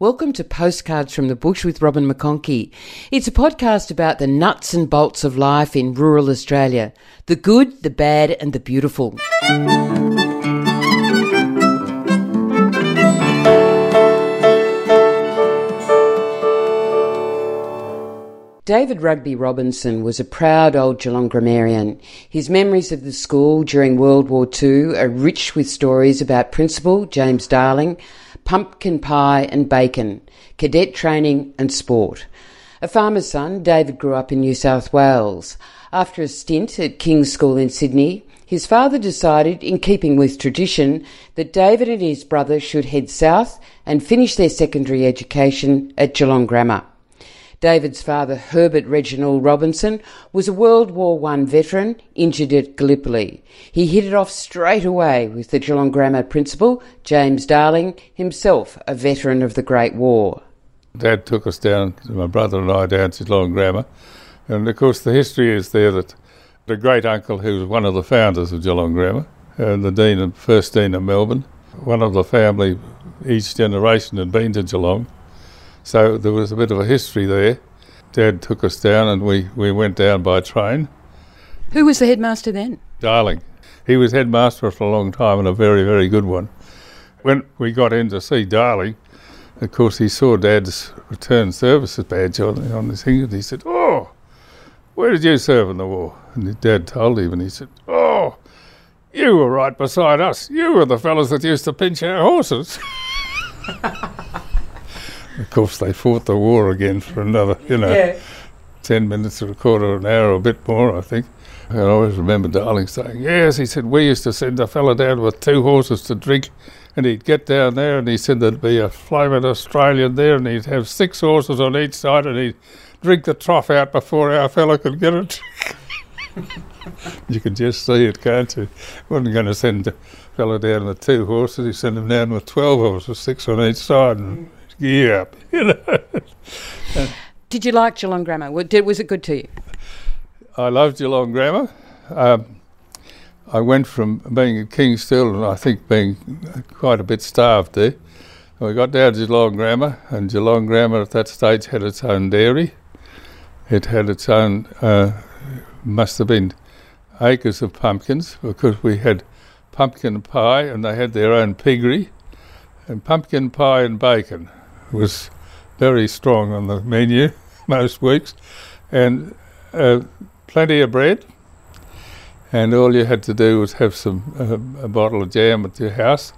Welcome to Postcards from the Bush with Robin McConkie. It's a podcast about the nuts and bolts of life in rural Australia the good, the bad, and the beautiful. David Rugby Robinson was a proud old Geelong grammarian. His memories of the school during World War II are rich with stories about Principal James Darling, pumpkin pie and bacon, cadet training and sport. A farmer's son, David grew up in New South Wales. After a stint at King's School in Sydney, his father decided, in keeping with tradition, that David and his brother should head south and finish their secondary education at Geelong Grammar. David's father, Herbert Reginald Robinson, was a World War I veteran injured at Gallipoli. He hit it off straight away with the Geelong Grammar principal, James Darling, himself a veteran of the Great War. Dad took us down, my brother and I, down to Geelong Grammar. And of course, the history is there that the great uncle, who was one of the founders of Geelong Grammar, and the dean of, first dean of Melbourne, one of the family, each generation had been to Geelong so there was a bit of a history there. Dad took us down and we, we went down by train. Who was the headmaster then? Darling. He was headmaster for a long time and a very, very good one. When we got in to see Darling, of course, he saw Dad's return services badge on, on his thing and he said, Oh, where did you serve in the war? And dad told him and he said, Oh, you were right beside us. You were the fellows that used to pinch our horses. Of course, they fought the war again for another, you know, yeah. 10 minutes or a quarter of an hour or a bit more, I think. I always remember Darling saying, Yes, he said, we used to send a fellow down with two horses to drink, and he'd get down there, and he said there'd be a flaming Australian there, and he'd have six horses on each side, and he'd drink the trough out before our fellow could get it. you can just see it, can't you? Wasn't going to send a fellow down with two horses, he sent him down with 12 horses, six on each side, and yeah, you know. Did you like Geelong Grammar? Was it good to you? I loved Geelong Grammar. Um, I went from being at Kingston and I think being quite a bit starved there. We got down to Geelong Grammar, and Geelong Grammar at that stage had its own dairy. It had its own, uh, must have been acres of pumpkins because we had pumpkin pie and they had their own piggery, and pumpkin pie and bacon was very strong on the menu most weeks, and uh, plenty of bread. And all you had to do was have some uh, a bottle of jam at your house,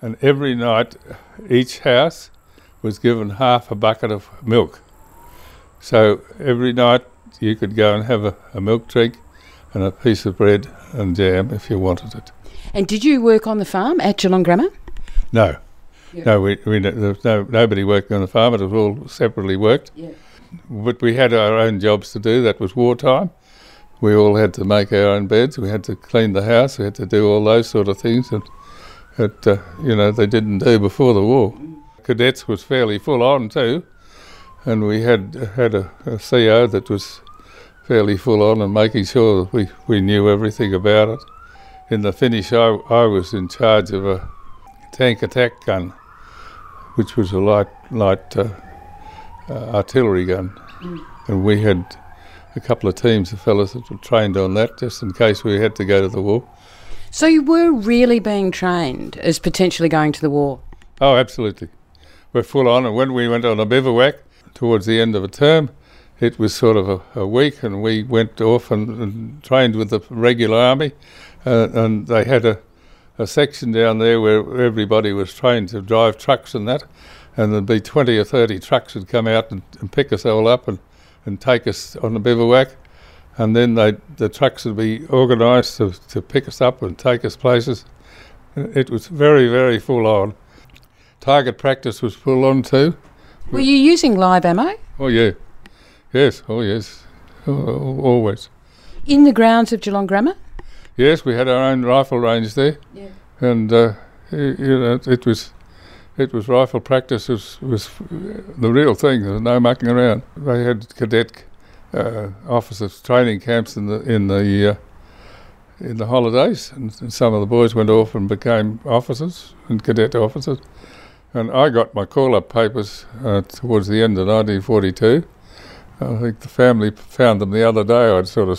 and every night each house was given half a bucket of milk. So every night you could go and have a, a milk drink and a piece of bread and jam if you wanted it. And did you work on the farm at Geelong Grammar? No, yeah. No, we, we there no, nobody worked on the farm. It was all separately worked. Yeah. But we had our own jobs to do. That was wartime. We all had to make our own beds. We had to clean the house. We had to do all those sort of things that, that uh, you know, they didn't do before the war. Cadets was fairly full on too, and we had had a, a CO that was fairly full on and making sure that we, we knew everything about it. In the finish, I, I was in charge of a tank attack gun which was a light light uh, uh, artillery gun, mm. and we had a couple of teams of fellows that were trained on that just in case we had to go to the war. So you were really being trained as potentially going to the war? Oh, absolutely. We're full on, and when we went on a bivouac towards the end of a term, it was sort of a, a week, and we went off and, and trained with the regular army, uh, and they had a a section down there where everybody was trained to drive trucks and that, and there'd be 20 or 30 trucks would come out and, and pick us all up and, and take us on the bivouac. And then they, the trucks would be organised to, to pick us up and take us places. It was very, very full on. Target practice was full on too. Were you using live ammo? Oh, yeah. Yes, oh, yes. Oh, oh, always. In the grounds of Geelong Grammar? Yes, we had our own rifle range there, yeah. and uh, you know it was it was rifle practice was, was the real thing. There was no mucking around. They had cadet uh, officers training camps in the in the uh, in the holidays, and, and, some of the boys went off and became officers and cadet officers. And I got my call up papers uh, towards the end of 1942. I think the family found them the other day. I'd sort of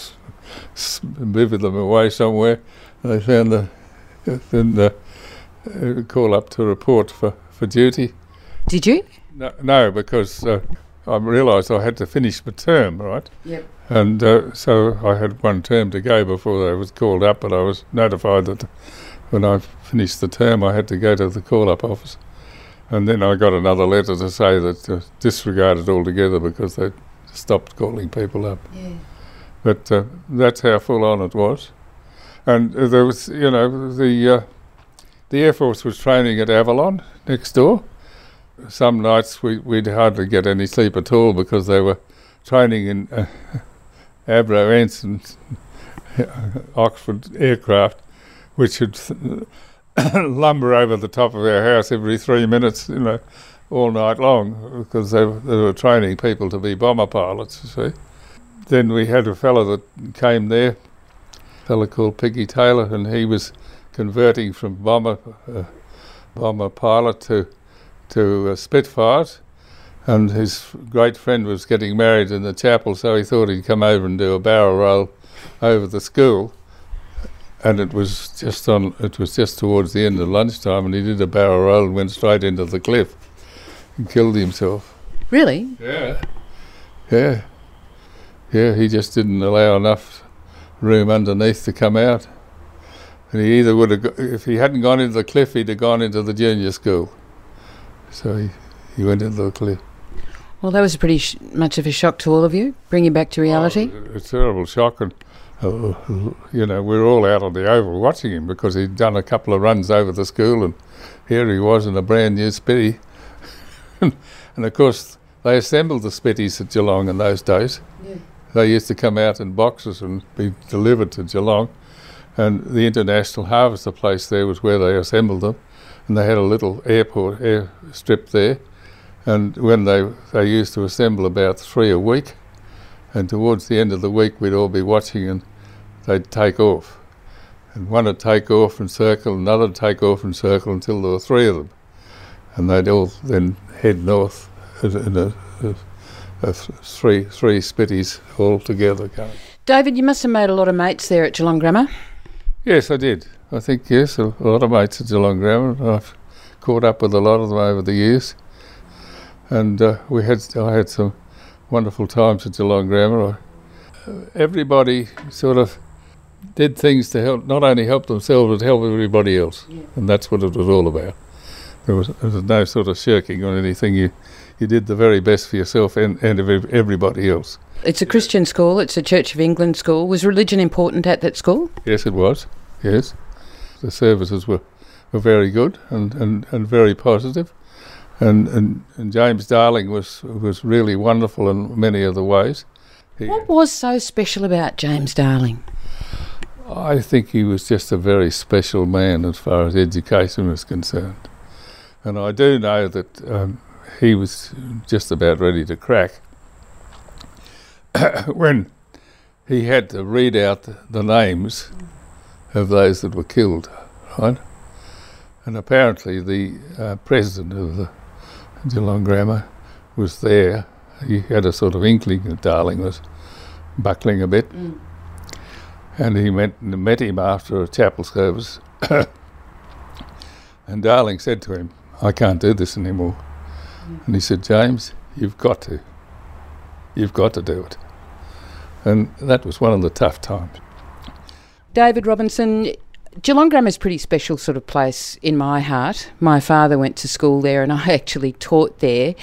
vivid them away somewhere. They found the, then the uh, call up to report for, for duty. Did you? No, no because uh, I realised I had to finish my term, right? Yep. And uh, so I had one term to go before I was called up, but I was notified that when I finished the term, I had to go to the call up office. And then I got another letter to say that uh, disregarded altogether because they stopped calling people up. Yeah. But uh, that's how full on it was. And uh, there was, you know, the uh, the Air Force was training at Avalon next door. Some nights we, we'd hardly get any sleep at all because they were training in uh, Avro Anson Oxford aircraft, which would lumber over the top of our house every three minutes, you know, all night long because they, they were training people to be bomber pilots, you see. Then we had a fellow that came there, a fellow called Piggy Taylor, and he was converting from bomber uh, bomber pilot to to uh, Spitfires, and his great friend was getting married in the chapel, so he thought he'd come over and do a barrel roll over the school. And it was just on. It was just towards the end of lunchtime, and he did a barrel roll and went straight into the cliff and killed himself. Really? Yeah. Yeah. Yeah, he just didn't allow enough room underneath to come out. And he either would have, if he hadn't gone into the cliff, he'd have gone into the junior school. So he, he went into the cliff. Well, that was pretty sh- much of a shock to all of you. Bring you back to reality. Oh, a terrible shock. And, uh, you know, we were all out on the oval watching him because he'd done a couple of runs over the school and here he was in a brand new Spitty. and, and of course, they assembled the Spitties at Geelong in those days. Yeah. They used to come out in boxes and be delivered to Geelong. And the International Harvester place there was where they assembled them. And they had a little airport air strip there. And when they, they used to assemble about three a week, and towards the end of the week we'd all be watching and they'd take off. And one would take off and circle, another would take off and circle until there were three of them. And they'd all then head north in a, a, three, three spitties all together going. David, you must have made a lot of mates there at Geelong Grammar. Yes, I did. I think, yes, a, a lot of mates at Geelong Grammar. I've caught up with a lot of them over the years. And uh, we had, I had some wonderful times at Geelong Grammar. I, uh, everybody sort of did things to help, not only help themselves, but help everybody else. And that's what it was all about. There was, there was no sort of shirking on anything. You, you did the very best for yourself and, and everybody else. It's a Christian school. It's a Church of England school. Was religion important at that school? Yes, it was. Yes. The services were, were very good and, and, and very positive. And, and, and James Darling was, was really wonderful in many other ways. He, What was so special about James Darling? I think he was just a very special man as far as education was concerned. And I do know that um, he was just about ready to crack when he had to read out the, names of those that were killed, right? And apparently the uh, president of the Geelong Grammar was there. He had a sort of inkling that Darling was buckling a bit. And he met, met him after a chapel service. and Darling said to him, I can't do this anymore. And he said, James, you've got to. You've got to do it. And that was one of the tough times. David Robinson, Geelong Grammar is a pretty special sort of place in my heart. My father went to school there and I actually taught there.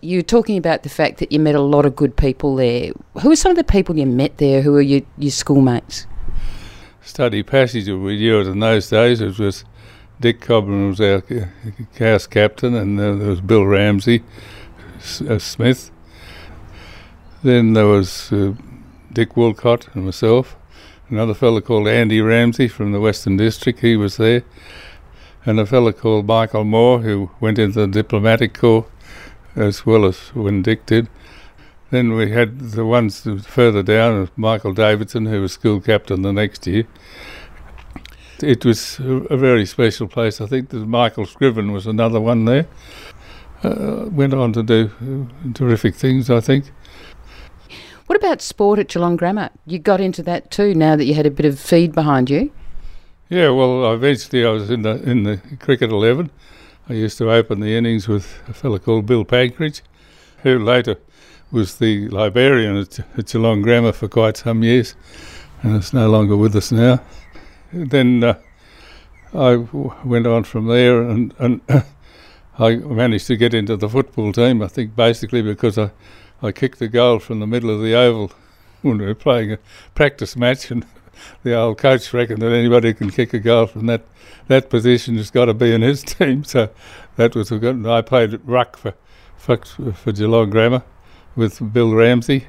You were talking about the fact that you met a lot of good people there. Who are some of the people you met there who are your, your schoolmates? Study passage we knew it in those days. It was Dick Cobden was our c- house captain, and there was Bill Ramsey, uh, Smith. Then there was uh, Dick Woolcott and myself. Another fellow called Andy Ramsey from the Western District, he was there. And a fellow called Michael Moore, who went into the diplomatic corps as well as when Dick did. Then we had the ones further down, Michael Davidson, who was school captain the next year. It was a very special place. I think that Michael Scriven was another one there. Uh, went on to do uh, terrific things, I think. What about sport at Geelong Grammar? You got into that too now that you had a bit of feed behind you. Yeah, well, eventually I was in the in the cricket eleven. I used to open the innings with a fellow called Bill Pankridge, who later was the librarian at, at Geelong Grammar for quite some years, and is no longer with us now. Then uh, I w- went on from there, and, and I managed to get into the football team. I think basically because I, I kicked a goal from the middle of the oval when we were playing a practice match, and the old coach reckoned that anybody can kick a goal from that that position has got to be in his team. So that was a good. I played at ruck for for, for Geelong Grammar with Bill Ramsey.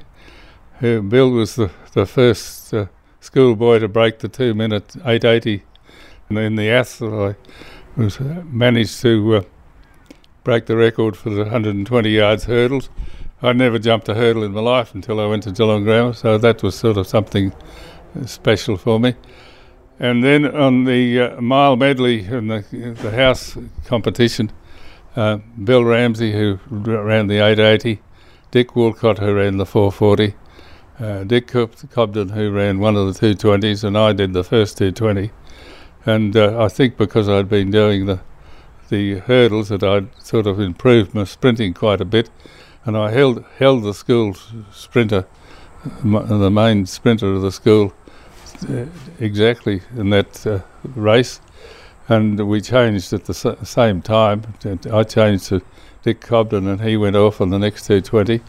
Bill was the, the first uh, schoolboy to break the two minute 880 and in the Athlone. I was uh, managed to uh, break the record for the 120 yards hurdles. I never jumped a hurdle in my life until I went to Geelong Grammar, so that was sort of something uh, special for me. And then on the uh, mile medley in the, the house competition, uh, Bill Ramsey, who ran the 880, Dick Woolcott, who ran the 440, uh, Dick Cobden, who ran one of the 220s, and I did the first 220. And uh, I think because I'd been doing the the hurdles that I'd sort of improved my sprinting quite a bit, and I held held the school sprinter, the main sprinter of the school, uh, exactly in that uh, race, and we changed at the same time. I changed to Dick Cobden, and he went off on the next 220.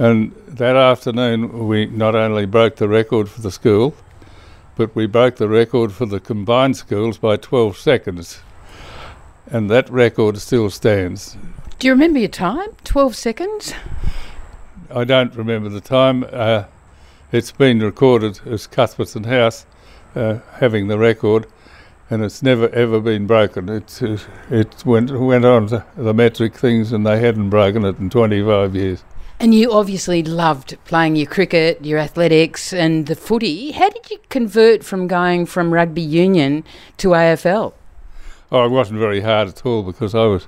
And that afternoon, we not only broke the record for the school, but we broke the record for the combined schools by 12 seconds. And that record still stands. Do you remember your time? 12 seconds? I don't remember the time. Uh, it's been recorded as Cuthbertson House uh, having the record and it's never ever been broken. It uh, it went went on the metric things, and they hadn't broken it in 25 years. And you obviously loved playing your cricket, your athletics, and the footy. How did you convert from going from rugby union to AFL? Oh, it wasn't very hard at all because I was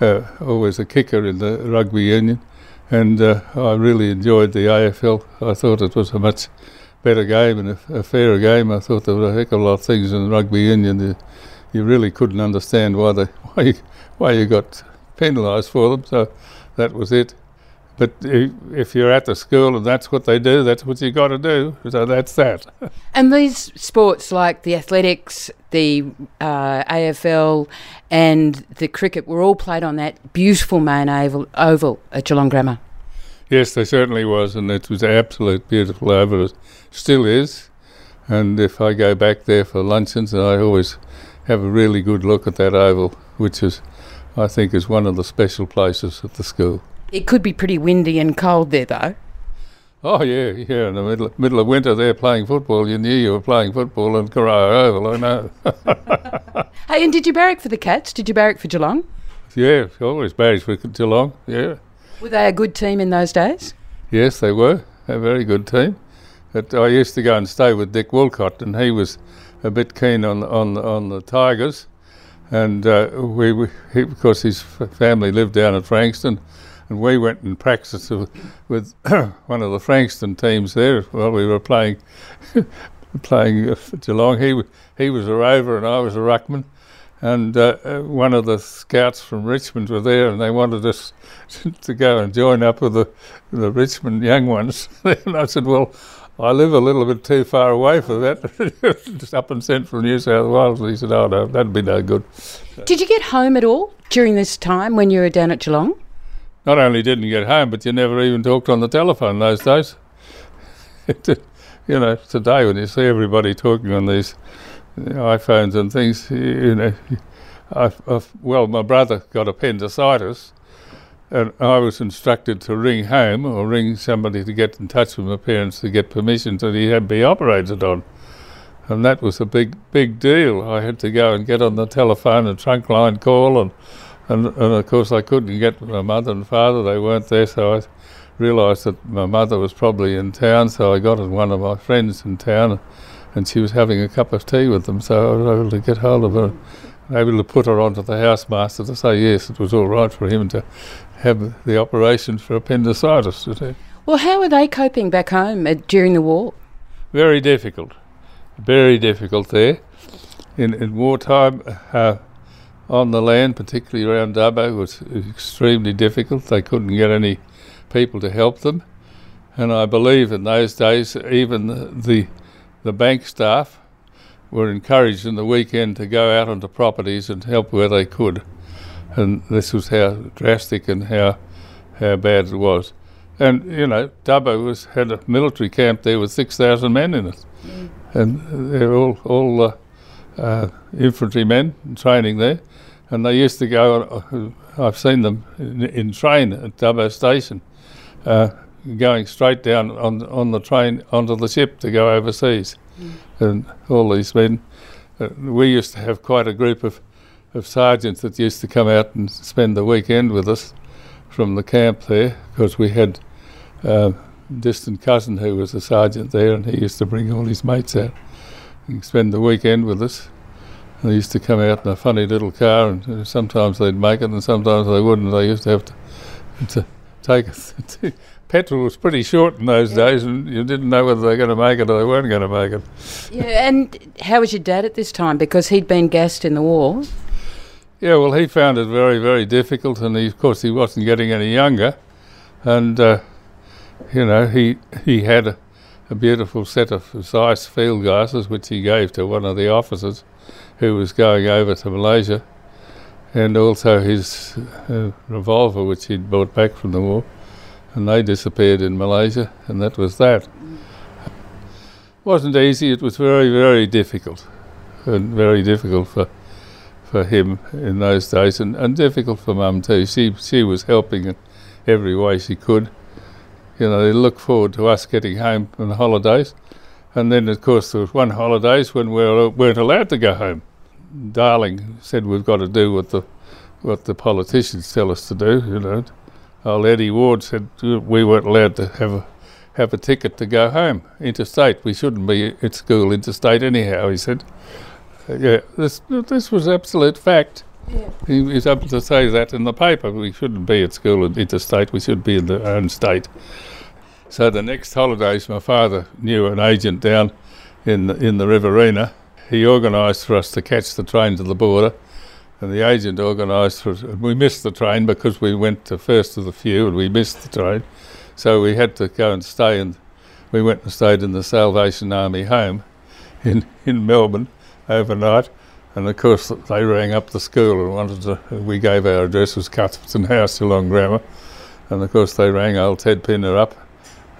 uh, always a kicker in the rugby union, and uh, I really enjoyed the AFL. I thought it was a much better game and a, a, fairer game. I thought there were a heck of a lot of things in the rugby union that you really couldn't understand why they why you, why you got penalised for them. So that was it. But if you're at the school and that's what they do, that's what you got to do. So that's that. and these sports like the athletics, the uh, AFL, and the cricket were all played on that beautiful main oval, oval at Geelong Grammar. Yes, there certainly was, and it was absolute beautiful oval. It still is. And if I go back there for luncheons, and I always have a really good look at that oval, which is, I think, is one of the special places at the school. It could be pretty windy and cold there, though. Oh yeah, yeah. In the middle middle of winter, there playing football. You knew you were playing football in Corio Oval. I know. hey, and did you barrack for the Cats? Did you barrack for Geelong? Yeah, always barracked for Geelong. Yeah. Were they a good team in those days? Yes, they were. A very good team. But I used to go and stay with Dick Woolcott, and he was a bit keen on on on the Tigers, and uh, we, we he, because his family lived down at Frankston, and we went and practiced with, one of the Frankston teams there while we were playing playing Geelong. He he was a rover and I was a ruckman, and uh, uh, one of the scouts from Richmond were there, and they wanted us to go and join up with the the Richmond young ones. and I said, "Well, I live a little bit too far away for that, just up in central New South Wales." He said, "Oh no, that'd be no good." Did you get home at all during this time when you were down at Geelong? Not only didn't get home, but you never even talked on the telephone those days. you know, today when you see everybody talking on these iPhones and things. You know, I've, I've, well, my brother got appendicitis, and I was instructed to ring home or ring somebody to get in touch with my parents to get permission that he had be operated on. And that was a big, big deal. I had to go and get on the telephone and trunk line call, and, and, and of course I couldn't get my mother and father. They weren't there, so I realised that my mother was probably in town. So I got one of my friends in town and she was having a cup of tea with them. So I was able to get hold of her, able to put her onto the housemaster to say yes, it was all right for him to have the operation for appendicitis. Well, how were they coping back home uh, during the war? Very difficult, very difficult there. In, in wartime, uh, on the land, particularly around Dubbo, was extremely difficult. They couldn't get any people to help them, and I believe in those days even the, the, the bank staff were encouraged in the weekend to go out onto properties and help where they could, and this was how drastic and how how bad it was. And you know, Dubbo was had a military camp there with six thousand men in it, mm. and they're all all uh, uh, infantrymen training there and they used to go. Uh, I've seen them in, in train at Dubbo Station, uh, going straight down on on the train onto the ship to go overseas, mm. and all these men. Uh, we used to have quite a group of, of sergeants that used to come out and spend the weekend with us from the camp there because we had a distant cousin who was a sergeant there and he used to bring all his mates out and spend the weekend with us. They used to come out in a funny little car, and sometimes they'd make it, and sometimes they wouldn't. They used to have to, to take it. Petrol was pretty short in those yeah. days, and you didn't know whether they were going to make it or they weren't going to make it. Yeah, and how was your dad at this time? Because he'd been gassed in the war. Yeah, well, he found it very, very difficult, and he, of course he wasn't getting any younger, and uh, you know he he had a, a beautiful set of Zeiss field glasses which he gave to one of the officers who was going over to Malaysia, and also his uh, revolver, which he'd brought back from the war, and they disappeared in Malaysia, and that was that. It wasn't easy. It was very, very difficult, and very difficult for for him in those days, and, and difficult for Mum too. She she was helping in every way she could. You know, they looked forward to us getting home on the holidays, and then of course there was one holidays when we weren't allowed to go home. Darling said we've got to do what the what the politicians tell us to do. You know, old Eddie Ward said we weren't allowed to have a have a ticket to go home interstate. We shouldn't be at school interstate anyhow. He said, uh, "Yeah, this this was absolute fact." Yeah. He was able to say that in the paper. We shouldn't be at school interstate. We should be in our own state. So the next holidays, my father knew an agent down in the, in the Riverina he organised for us to catch the train to the border, and the agent organised for us. We missed the train because we went to first of the few and we missed the train, so we had to go and stay. And we went and stayed in the Salvation Army home in in Melbourne overnight. And of course, they rang up the school and wanted to. We gave our address was Cuthbertson House, Geelong Grammar, and of course they rang old Ted Pinner up,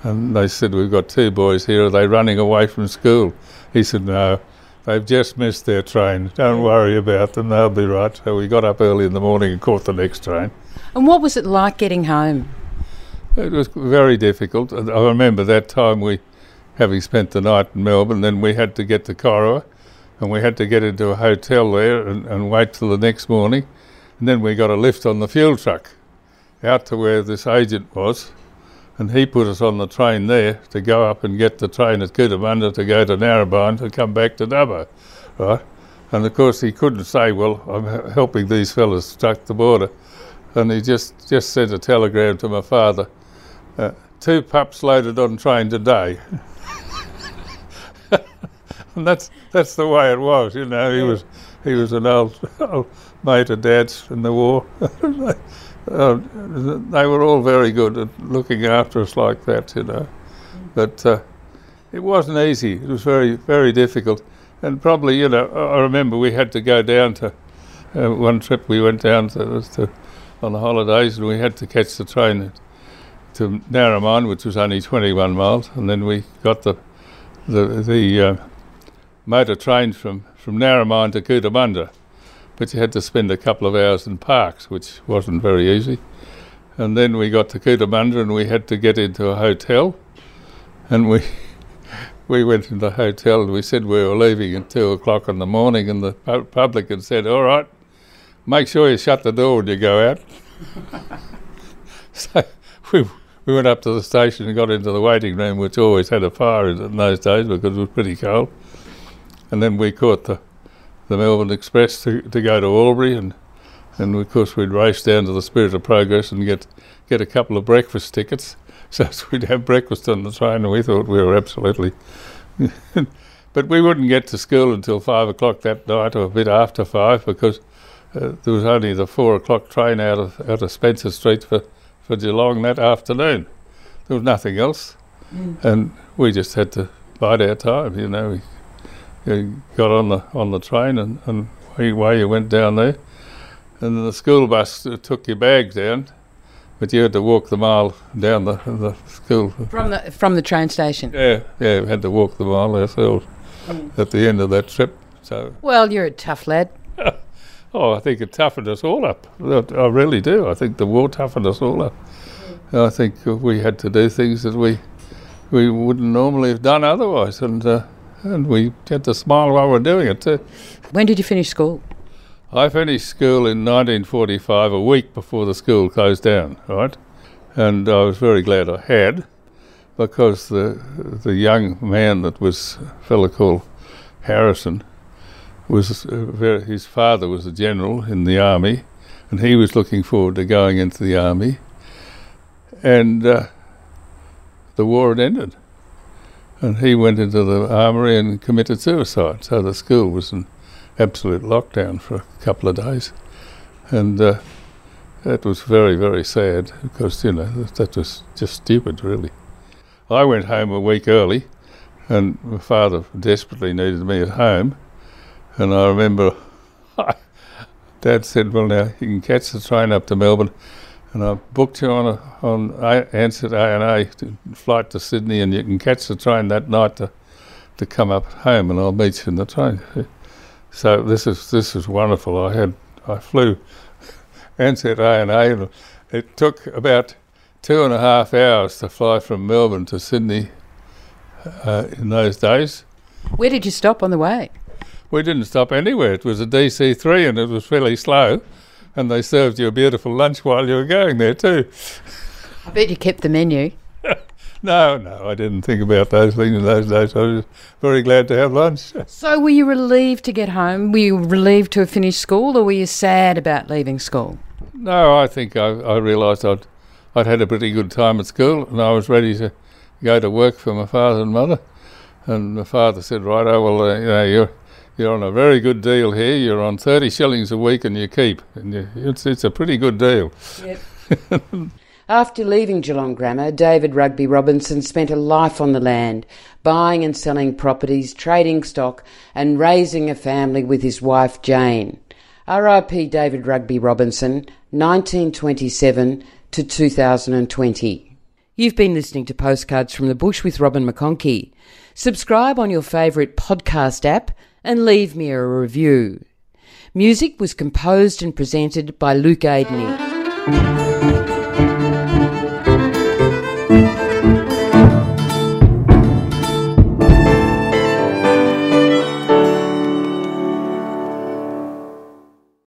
and they said, "We've got two boys here. Are they running away from school?" He said, "No." They've just missed their train. Don't worry about them, they'll be right. So we got up early in the morning and caught the next train. And what was it like getting home? It was very difficult. I remember that time we, having spent the night in Melbourne, then we had to get to Corowa and we had to get into a hotel there and, and wait till the next morning. And then we got a lift on the fuel truck out to where this agent was and he put us on the train there to go up and get the train at Cootamundra to go to Narromine to come back to Dubbo, right? And of course he couldn't say, well, I'm helping these fellas struck the border. And he just, just sent a telegram to my father, uh, two pups loaded on train today. and that's, that's the way it was, you know, he was, he was an old, old mate of dad's in the war. uh, they were all very good at looking after us like that, you know. But uh, it wasn't easy. It was very, very difficult. And probably, you know, I remember we had to go down to uh, one trip. We went down to, to, on the holidays, and we had to catch the train to Narromine, which was only 21 miles, and then we got the the, the uh, motor train from from Narromine to Cootamundra but you had to spend a couple of hours in parks, which wasn't very easy. And then we got to Cootamundra and we had to get into a hotel. And we we went into the hotel and we said we were leaving at two o'clock in the morning. And the pu- public had said, All right, make sure you shut the door when you go out. so we, we went up to the station and got into the waiting room, which always had a fire in, in those days because it was pretty cold. and then we caught the the Melbourne Express to, to go to Albury, and and of course we'd race down to the Spirit of Progress and get get a couple of breakfast tickets, so we'd have breakfast on the train, and we thought we were absolutely. but we wouldn't get to school until five o'clock that night, or a bit after five, because uh, there was only the four o'clock train out of out of Spencer Street for, for Geelong that afternoon. There was nothing else, mm. and we just had to bide our time. You know, we, we got on the on the train and and away you went down there, and then the school bus took your bags down, but you had to walk the mile down the the school from the from the train station. Yeah, yeah, we had to walk the mile ourselves mm. at the end of that trip. So well, you're a tough lad. Oh, I think it toughened us all up. I really do. I think the war toughened us all up. I think we had to do things that we we wouldn't normally have done otherwise, and uh, and we had to smile while we we're doing it too. When did you finish school? I finished school in 1945, a week before the school closed down, right? And I was very glad I had, because the the young man that was a fellow called Harrison was very, his father was a general in the army, and he was looking forward to going into the army. And uh, the war had ended, and he went into the armory and committed suicide. So the school was in absolute lockdown for a couple of days, and uh, that was very, very sad because you know that was just stupid, really. I went home a week early, and my father desperately needed me at home and I remember Dad said, "Well, now you can catch the train up to Melbourne." And I booked you on a on Ansett ANA flight to Sydney, and you can catch the train that night to to come up home, and I'll meet you in the train. So this is this is wonderful. I had I flew Ansett ANA, and it took about two and a half hours to fly from Melbourne to Sydney uh, in those days. Where did you stop on the way? we didn't stop anywhere. It was a DC3 and it was fairly slow. And they served you a beautiful lunch while you were going there, too. I bet you kept the menu. no, no, I didn't think about those things in those days. I was very glad to have lunch. So, were you relieved to get home? Were you relieved to have finished school, or were you sad about leaving school? No, I think I, I realised I'd, I'd had a pretty good time at school and I was ready to go to work for my father and mother. And my father said, Right, oh, well, uh, you know, you're you're on a very good deal here. You're on 30 shillings a week and you keep. And you, it's, it's a pretty good deal. Yep. After leaving Geelong Grammar, David Rugby Robinson spent a life on the land, buying and selling properties, trading stock, and raising a family with his wife Jane. RIP David Rugby Robinson, 1927 to 2020. You've been listening to Postcards from the Bush with Robin McConkie. Subscribe on your favourite podcast app and leave me a review. Music was composed and presented by Luke Aidney.